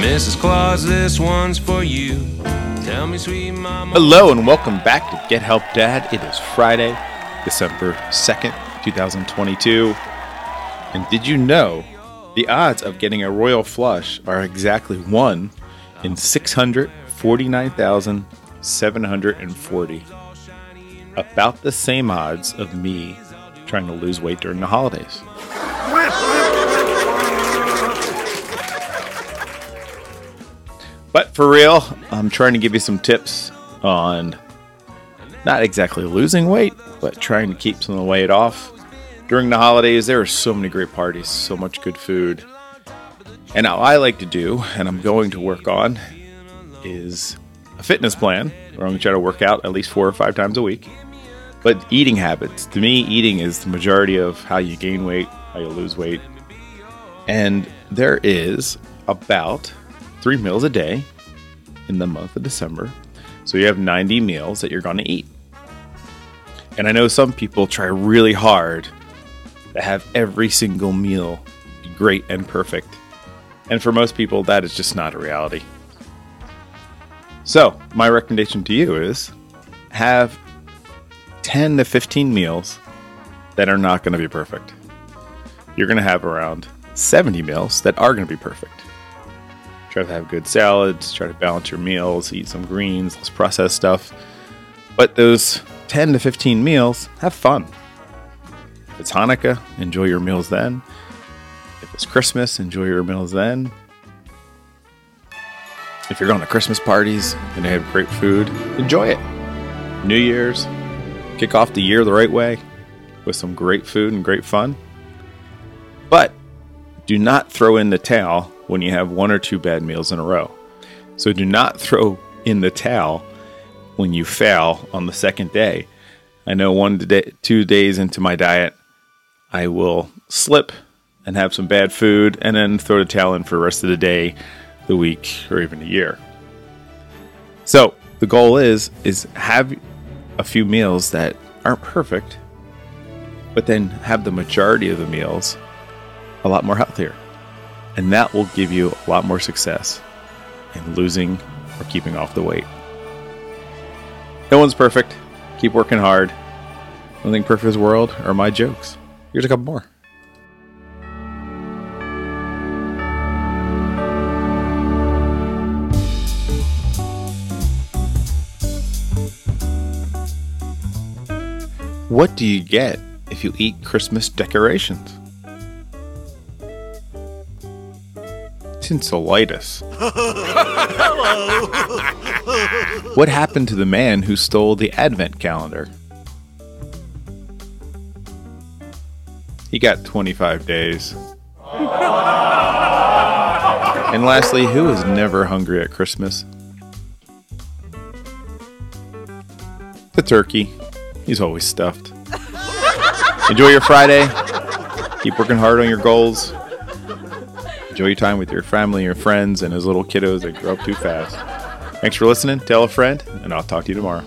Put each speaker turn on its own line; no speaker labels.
Santa's Claus, this one's for you. Tell me, sweet mama.
Hello and welcome back to Get Help Dad. It is Friday, December 2nd, 2022. And did you know the odds of getting a royal flush are exactly 1 in 649,740? About the same odds of me trying to lose weight during the holidays. But for real, I'm trying to give you some tips on not exactly losing weight, but trying to keep some of the weight off. During the holidays, there are so many great parties, so much good food. And now I like to do, and I'm going to work on, is a fitness plan where I'm going to try to work out at least four or five times a week. But eating habits, to me, eating is the majority of how you gain weight, how you lose weight. And there is about three meals a day in the month of December. So you have 90 meals that you're going to eat. And I know some people try really hard to have every single meal great and perfect. And for most people, that is just not a reality. So, my recommendation to you is have 10 to 15 meals that are not going to be perfect. You're going to have around 70 meals that are going to be perfect. Try to have good salads, try to balance your meals, eat some greens, less processed stuff. But those 10 to 15 meals, have fun. If it's Hanukkah, enjoy your meals then. If it's Christmas, enjoy your meals then. If you're going to Christmas parties and they have great food, enjoy it. New Year's, kick off the year the right way with some great food and great fun. But do not throw in the towel when you have one or two bad meals in a row. So do not throw in the towel when you fail on the second day. I know one day, two days into my diet, I will slip and have some bad food and then throw the towel in for the rest of the day, the week, or even the year. So the goal is is have a few meals that aren't perfect, but then have the majority of the meals a lot more healthier. And that will give you a lot more success in losing or keeping off the weight. No one's perfect. Keep working hard. Only thing perfect in this world are my jokes. Here's a couple more. What do you get if you eat Christmas decorations? Tinselitis. what happened to the man who stole the Advent calendar? He got 25 days. and lastly, who is never hungry at Christmas? The turkey. He's always stuffed. Enjoy your Friday. Keep working hard on your goals. Enjoy your time with your family, your friends, and those little kiddos that grow up too fast. Thanks for listening. Tell a friend, and I'll talk to you tomorrow.